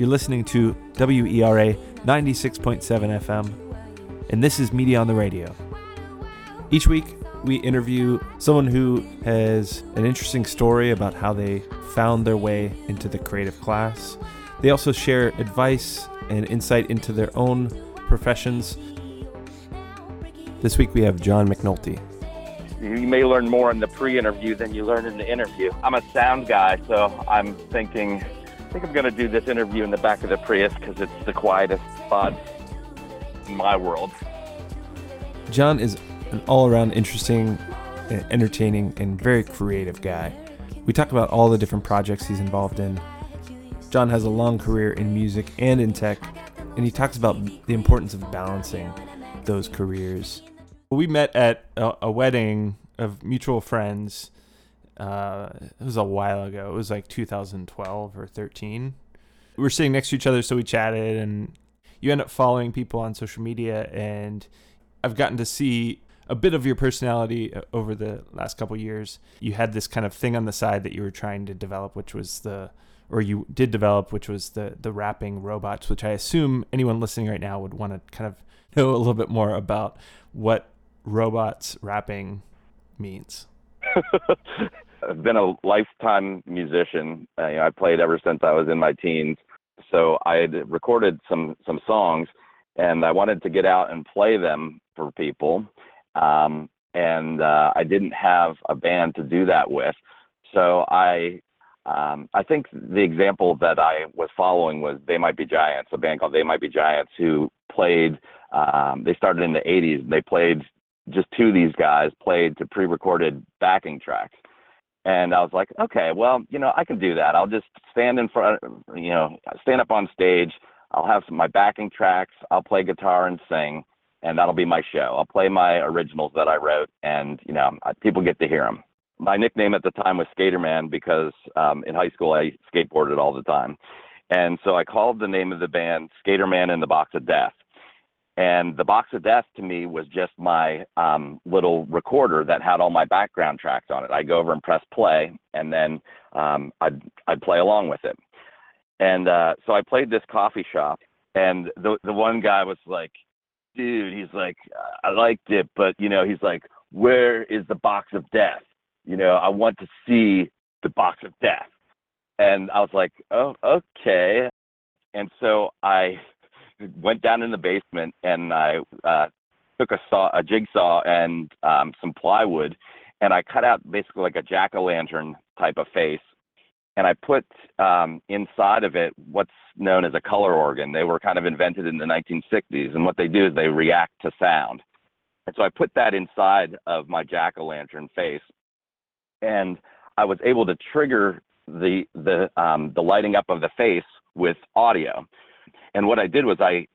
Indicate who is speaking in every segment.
Speaker 1: You're listening to WERA 96.7 FM, and this is Media on the Radio. Each week, we interview someone who has an interesting story about how they found their way into the creative class. They also share advice and insight into their own professions. This week, we have John McNulty.
Speaker 2: You may learn more in the pre-interview than you learn in the interview. I'm a sound guy, so I'm thinking I think I'm going to do this interview in the back of the Prius because it's the quietest spot in my world.
Speaker 1: John is an all around interesting, entertaining, and very creative guy. We talk about all the different projects he's involved in. John has a long career in music and in tech, and he talks about the importance of balancing those careers. We met at a, a wedding of mutual friends uh, it was a while ago. It was like 2012 or 13. We were sitting next to each other, so we chatted, and you end up following people on social media, and I've gotten to see a bit of your personality uh, over the last couple years. You had this kind of thing on the side that you were trying to develop, which was the or you did develop, which was the the rapping robots, which I assume anyone listening right now would want to kind of know a little bit more about what robots rapping means.
Speaker 2: I've been a lifetime musician. Uh, you know, I played ever since I was in my teens. So I had recorded some some songs, and I wanted to get out and play them for people. Um, and uh, I didn't have a band to do that with. So I um, I think the example that I was following was They Might Be Giants, a band called They Might Be Giants, who played. Um, they started in the '80s. And They played just two of these guys played to pre-recorded backing tracks and I was like, okay, well, you know, I can do that. I'll just stand in front, you know, stand up on stage. I'll have some my backing tracks. I'll play guitar and sing, and that'll be my show. I'll play my originals that I wrote, and you know, people get to hear them. My nickname at the time was Skaterman because um, in high school I skateboarded all the time, and so I called the name of the band Skaterman and the Box of Death and the box of death to me was just my um, little recorder that had all my background tracks on it. I go over and press play, and then um, I'd I'd play along with it. And uh, so I played this coffee shop, and the the one guy was like, "Dude," he's like, "I liked it, but you know," he's like, "Where is the box of death? You know, I want to see the box of death." And I was like, "Oh, okay." And so I went down in the basement and I uh, took a saw, a jigsaw, and um, some plywood, and I cut out basically like a jack o' lantern type of face, and I put um, inside of it what's known as a color organ. They were kind of invented in the 1960s, and what they do is they react to sound. And so I put that inside of my jack o' lantern face, and I was able to trigger the the um, the lighting up of the face with audio. And what I did was I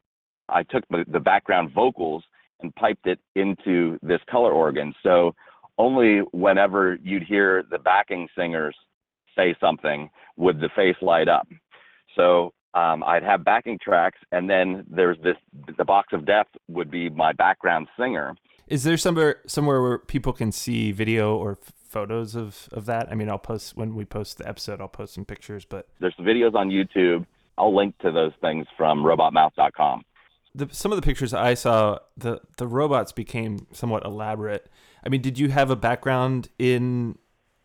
Speaker 2: I took the background vocals and piped it into this color organ. So only whenever you'd hear the backing singers say something would the face light up. So um, I'd have backing tracks, and then there's this the box of death would be my background singer.
Speaker 1: Is there somewhere somewhere where people can see video or f- photos of of that? I mean, I'll post when we post the episode. I'll post some pictures, but
Speaker 2: there's videos on YouTube. I'll link to those things from robotmouth.com.
Speaker 1: The, some of the pictures I saw, the the robots became somewhat elaborate. I mean, did you have a background in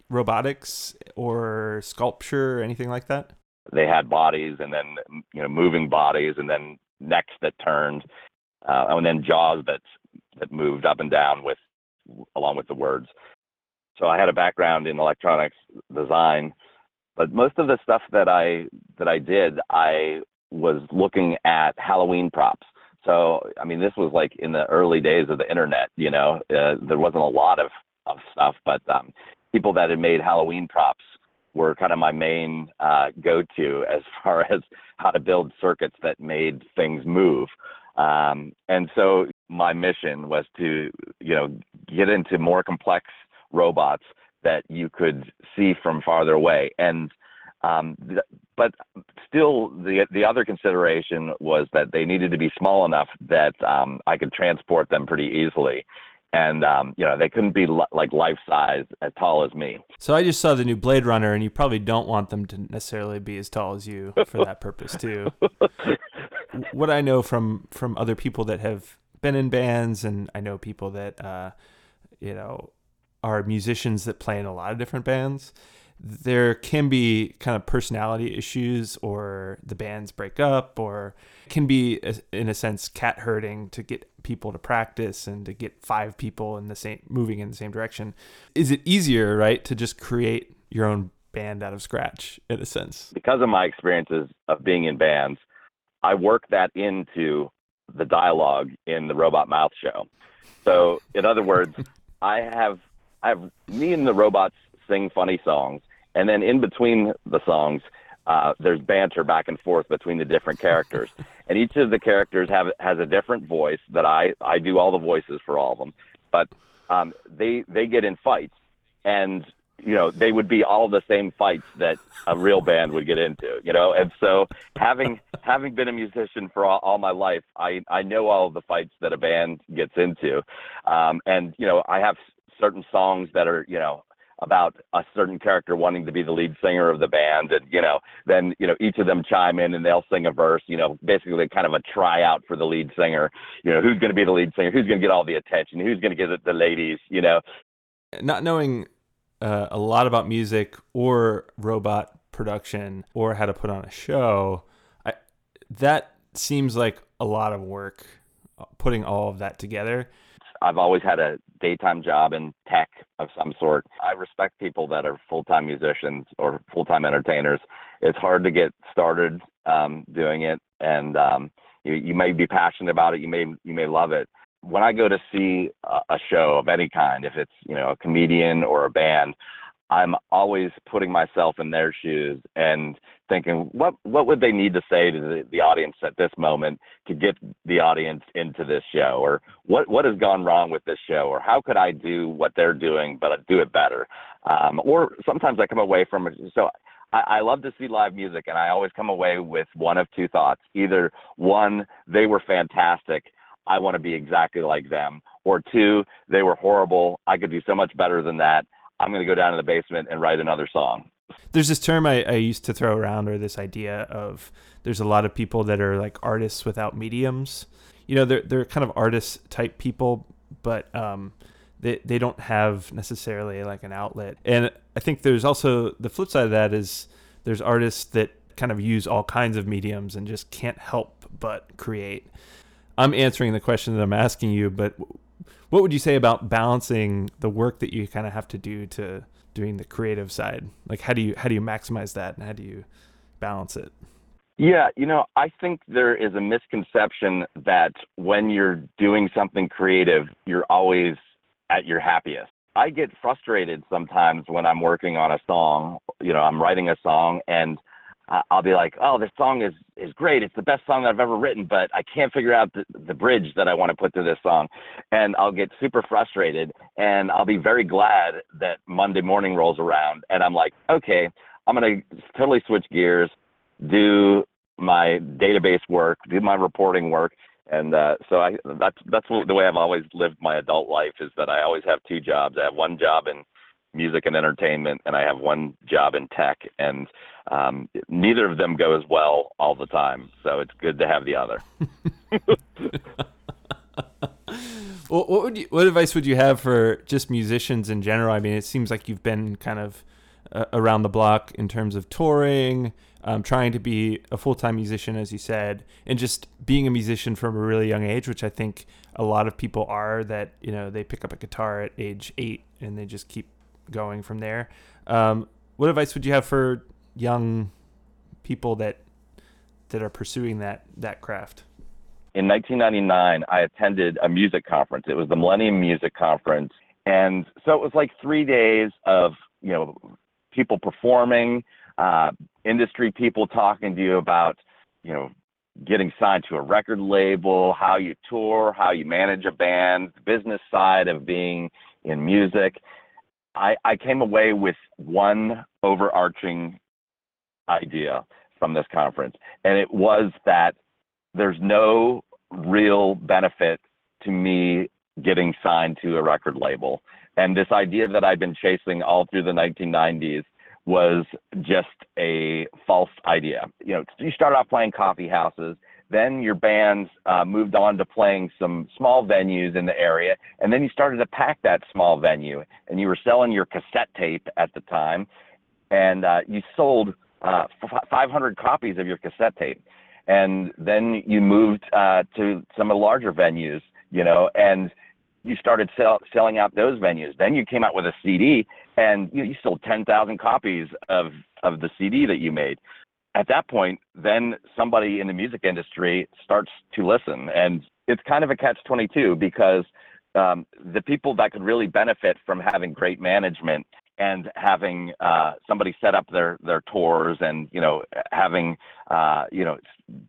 Speaker 1: robotics or sculpture or anything like that?
Speaker 2: They had bodies, and then you know, moving bodies, and then necks that turned, uh, and then jaws that that moved up and down with along with the words. So I had a background in electronics design but most of the stuff that I that I did, I was looking at Halloween props. So I mean, this was like in the early days of the internet. You know, uh, there wasn't a lot of of stuff, but um, people that had made Halloween props were kind of my main uh, go-to as far as how to build circuits that made things move. Um, and so my mission was to, you know, get into more complex robots that you could see from farther away. And um, th- but still, the the other consideration was that they needed to be small enough that um, I could transport them pretty easily. and um, you know they couldn't be li- like life size as tall as me.
Speaker 1: So I just saw the new Blade Runner, and you probably don't want them to necessarily be as tall as you for that purpose too. what I know from from other people that have been in bands, and I know people that uh, you know are musicians that play in a lot of different bands. There can be kind of personality issues, or the bands break up, or can be, uh, in a sense, cat herding to get people to practice and to get five people in the same moving in the same direction. Is it easier, right, to just create your own band out of scratch, in a sense?
Speaker 2: Because of my experiences of being in bands, I work that into the dialogue in the Robot Mouth show. So, in other words, I have I have me and the robots sing funny songs, and then in between the songs, uh, there's banter back and forth between the different characters, and each of the characters have has a different voice that I I do all the voices for all of them, but um, they they get in fights, and you know they would be all the same fights that a real band would get into, you know, and so having having been a musician for all, all my life, I I know all of the fights that a band gets into, um, and you know I have certain songs that are you know about a certain character wanting to be the lead singer of the band and you know then you know each of them chime in and they'll sing a verse you know basically kind of a tryout for the lead singer. You know who's going to be the lead singer? Who's going to get all the attention? Who's going to get the ladies you know?
Speaker 1: Not knowing uh, a lot about music or robot production or how to put on a show I, that seems like a lot of work uh, putting all of that together.
Speaker 2: I've always had a daytime job in tech of some sort. I respect people that are full time musicians or full time entertainers. It's hard to get started um, doing it, and um, you, you may be passionate about it. You may you may love it. When I go to see a, a show of any kind, if it's you know a comedian or a band, I'm always putting myself in their shoes and thinking, what what would they need to say to the, the audience at this moment to get the audience into this show, or what what has gone wrong with this show, or how could I do what they're doing but do it better? Um, or sometimes I come away from it. So I, I love to see live music, and I always come away with one of two thoughts: either one, they were fantastic. I want to be exactly like them. Or two, they were horrible. I could do so much better than that. I'm going to go down to the basement and write another song.
Speaker 1: There's this term I, I used to throw around, or this idea of there's a lot of people that are like artists without mediums. You know, they're they're kind of artist type people, but um, they they don't have necessarily like an outlet. And I think there's also the flip side of that is there's artists that kind of use all kinds of mediums and just can't help but create. I'm answering the question that I'm asking you, but what would you say about balancing the work that you kind of have to do to doing the creative side? Like how do you how do you maximize that and how do you balance it?
Speaker 2: Yeah, you know, I think there is a misconception that when you're doing something creative, you're always at your happiest. I get frustrated sometimes when I'm working on a song, you know, I'm writing a song and I'll be like, oh, this song is is great. It's the best song that I've ever written, but I can't figure out the, the bridge that I want to put to this song, and I'll get super frustrated. And I'll be very glad that Monday morning rolls around, and I'm like, okay, I'm gonna totally switch gears, do my database work, do my reporting work, and uh, so I that's that's the way I've always lived my adult life is that I always have two jobs. I have one job in music and entertainment, and I have one job in tech, and um, neither of them go as well all the time. So it's good to have the other.
Speaker 1: well, what would you, what advice would you have for just musicians in general? I mean, it seems like you've been kind of uh, around the block in terms of touring, um, trying to be a full time musician, as you said, and just being a musician from a really young age, which I think a lot of people are. That you know they pick up a guitar at age eight and they just keep going from there. Um, what advice would you have for young people that that are pursuing that that craft?
Speaker 2: In 1999, I attended a music conference. It was the Millennium Music Conference, and so it was like three days of you know people performing, uh, industry people talking to you about you know getting signed to a record label, how you tour, how you manage a band, the business side of being in music. I, I came away with one overarching idea from this conference, and it was that there's no real benefit to me getting signed to a record label. And this idea that I'd been chasing all through the 1990s was just a false idea. You know, you start off playing coffee houses, then your bands uh, moved on to playing some small venues in the area, and then you started to pack that small venue, and you were selling your cassette tape at the time, and uh, you sold uh, f- 500 copies of your cassette tape, and then you moved uh, to some of the larger venues, you know, and you started sell, selling out those venues. Then you came out with a CD, and you, you sold 10,000 copies of of the CD that you made at that point, then somebody in the music industry starts to listen. And it's kind of a catch 22 because um, the people that could really benefit from having great management and having uh, somebody set up their, their tours and, you know, having, uh, you know,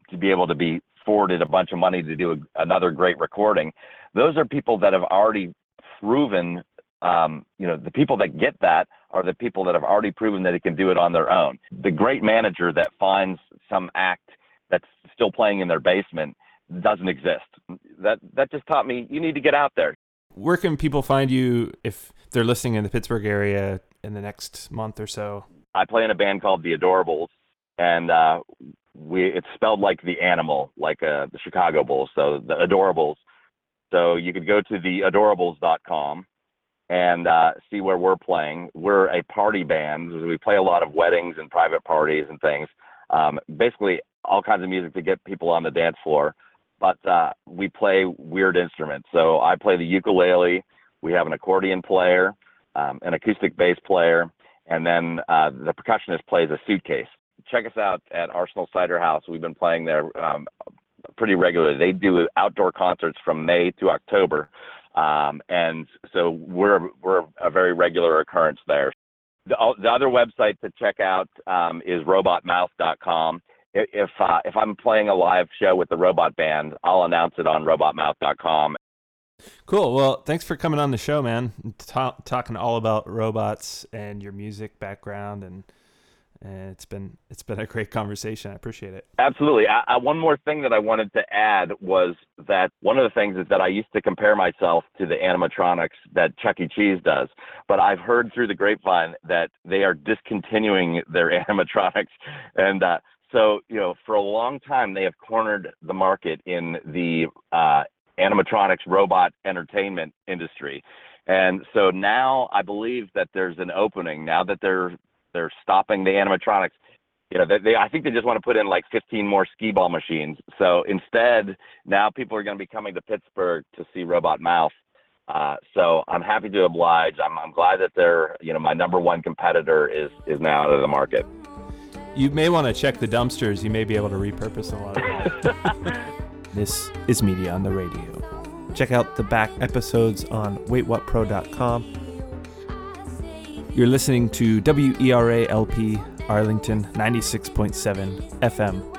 Speaker 2: to be able to be forwarded a bunch of money to do a, another great recording, those are people that have already proven um, you know, the people that get that are the people that have already proven that they can do it on their own. The great manager that finds some act that's still playing in their basement doesn't exist. That that just taught me you need to get out there.
Speaker 1: Where can people find you if they're listening in the Pittsburgh area in the next month or so?
Speaker 2: I play in a band called The Adorables, and uh, we it's spelled like the animal, like uh, the Chicago Bulls. So the Adorables. So you could go to theadorables.com and uh, see where we're playing. We're a party band. We play a lot of weddings and private parties and things. Um, basically, all kinds of music to get people on the dance floor. But uh, we play weird instruments. So I play the ukulele. We have an accordion player, um, an acoustic bass player, and then uh, the percussionist plays a suitcase. Check us out at Arsenal Cider House. We've been playing there um, pretty regularly. They do outdoor concerts from May to October. Um, and so we're we're a very regular occurrence there. The, the other website to check out um, is robotmouth.com. If uh, if I'm playing a live show with the Robot Band, I'll announce it on robotmouth.com.
Speaker 1: Cool. Well, thanks for coming on the show, man. talking all about robots and your music background and and it's been it's been a great conversation. I appreciate it.
Speaker 2: Absolutely. I, I, one more thing that I wanted to add was that one of the things is that I used to compare myself to the animatronics that Chuck E. Cheese does, but I've heard through the grapevine that they are discontinuing their animatronics, and uh, so you know for a long time they have cornered the market in the uh, animatronics robot entertainment industry. And so now I believe that there's an opening now that they're they're stopping the animatronics. You know, they, they I think they just want to put in like 15 more skee ball machines. So instead, now people are going to be coming to Pittsburgh to see Robot Mouth. Uh, so I'm happy to oblige. I'm, I'm glad that they're, you know, my number one competitor is is now out of the market.
Speaker 1: You may want to check the dumpsters. You may be able to repurpose a lot of that. this is Media on the Radio. Check out the back episodes on waitwhatpro.com you're listening to WERALP Arlington 96.7 FM